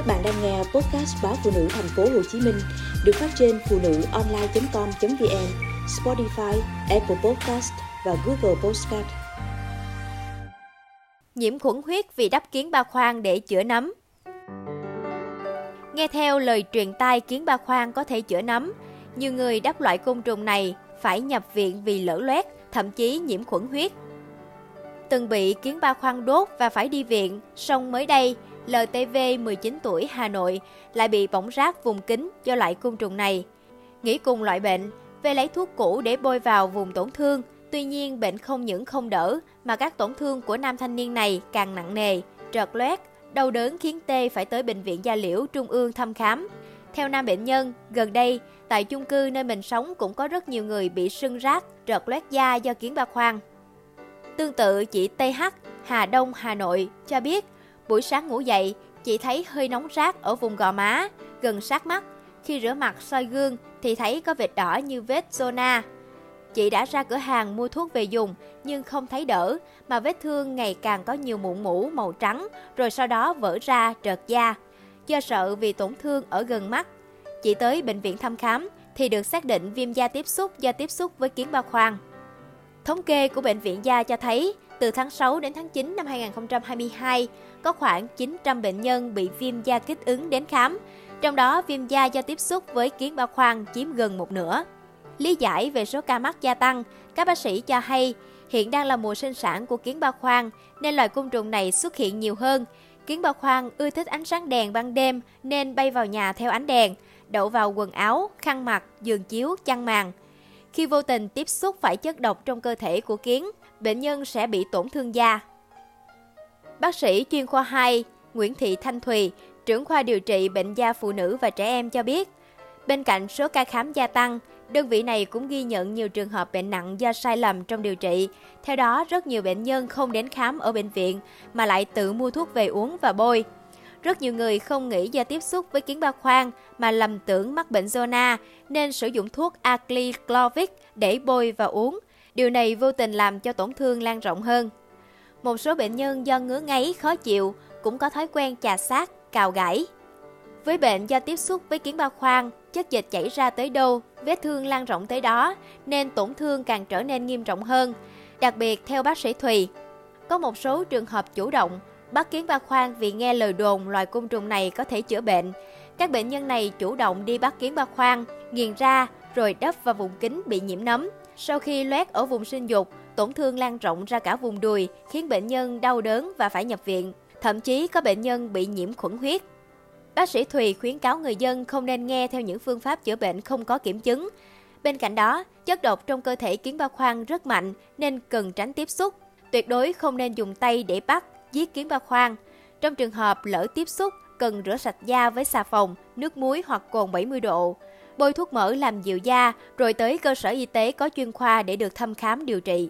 Các bạn đang nghe podcast báo phụ nữ thành phố Hồ Chí Minh được phát trên phụ nữ online.com.vn, Spotify, Apple Podcast và Google Podcast. Nhiễm khuẩn huyết vì đắp kiến ba khoang để chữa nấm. Nghe theo lời truyền tai kiến ba khoang có thể chữa nấm, nhiều người đắp loại côn trùng này phải nhập viện vì lở loét, thậm chí nhiễm khuẩn huyết. Từng bị kiến ba khoang đốt và phải đi viện, song mới đây, LTV 19 tuổi Hà Nội lại bị bỏng rát vùng kính do loại côn trùng này. Nghĩ cùng loại bệnh, về lấy thuốc cũ để bôi vào vùng tổn thương, tuy nhiên bệnh không những không đỡ mà các tổn thương của nam thanh niên này càng nặng nề, trợt loét, đau đớn khiến T phải tới bệnh viện Gia Liễu Trung ương thăm khám. Theo nam bệnh nhân, gần đây, tại chung cư nơi mình sống cũng có rất nhiều người bị sưng rát, trợt loét da do kiến ba khoang. Tương tự chị TH, Hà Đông, Hà Nội cho biết, buổi sáng ngủ dậy, chị thấy hơi nóng rát ở vùng gò má, gần sát mắt. Khi rửa mặt soi gương thì thấy có vệt đỏ như vết zona. Chị đã ra cửa hàng mua thuốc về dùng nhưng không thấy đỡ mà vết thương ngày càng có nhiều mụn mũ màu trắng rồi sau đó vỡ ra trợt da. Do sợ vì tổn thương ở gần mắt, chị tới bệnh viện thăm khám thì được xác định viêm da tiếp xúc do tiếp xúc với kiến ba khoang. Thống kê của Bệnh viện Da cho thấy, từ tháng 6 đến tháng 9 năm 2022, có khoảng 900 bệnh nhân bị viêm da kích ứng đến khám, trong đó viêm da do tiếp xúc với kiến ba khoang chiếm gần một nửa. Lý giải về số ca mắc gia tăng, các bác sĩ cho hay hiện đang là mùa sinh sản của kiến ba khoang nên loài côn trùng này xuất hiện nhiều hơn. Kiến ba khoang ưa thích ánh sáng đèn ban đêm nên bay vào nhà theo ánh đèn, đậu vào quần áo, khăn mặt, giường chiếu, chăn màn. Khi vô tình tiếp xúc phải chất độc trong cơ thể của kiến, bệnh nhân sẽ bị tổn thương da. Bác sĩ chuyên khoa 2 Nguyễn Thị Thanh Thùy, trưởng khoa điều trị bệnh da phụ nữ và trẻ em cho biết, bên cạnh số ca khám gia tăng, đơn vị này cũng ghi nhận nhiều trường hợp bệnh nặng do sai lầm trong điều trị. Theo đó, rất nhiều bệnh nhân không đến khám ở bệnh viện mà lại tự mua thuốc về uống và bôi. Rất nhiều người không nghĩ do tiếp xúc với kiến ba khoang mà lầm tưởng mắc bệnh zona nên sử dụng thuốc aclyclovic để bôi và uống. Điều này vô tình làm cho tổn thương lan rộng hơn. Một số bệnh nhân do ngứa ngáy khó chịu cũng có thói quen chà sát, cào gãi. Với bệnh do tiếp xúc với kiến bao khoang, chất dịch chảy ra tới đâu, vết thương lan rộng tới đó, nên tổn thương càng trở nên nghiêm trọng hơn. Đặc biệt theo bác sĩ Thùy, có một số trường hợp chủ động bắt kiến ba khoang vì nghe lời đồn loài côn trùng này có thể chữa bệnh. Các bệnh nhân này chủ động đi bắt kiến ba khoang, nghiền ra rồi đắp vào vùng kính bị nhiễm nấm. Sau khi loét ở vùng sinh dục, tổn thương lan rộng ra cả vùng đùi, khiến bệnh nhân đau đớn và phải nhập viện. Thậm chí có bệnh nhân bị nhiễm khuẩn huyết. Bác sĩ Thùy khuyến cáo người dân không nên nghe theo những phương pháp chữa bệnh không có kiểm chứng. Bên cạnh đó, chất độc trong cơ thể kiến ba khoang rất mạnh nên cần tránh tiếp xúc. Tuyệt đối không nên dùng tay để bắt, giết kiến ba khoang. Trong trường hợp lỡ tiếp xúc, cần rửa sạch da với xà phòng, nước muối hoặc cồn 70 độ. Bôi thuốc mỡ làm dịu da, rồi tới cơ sở y tế có chuyên khoa để được thăm khám điều trị.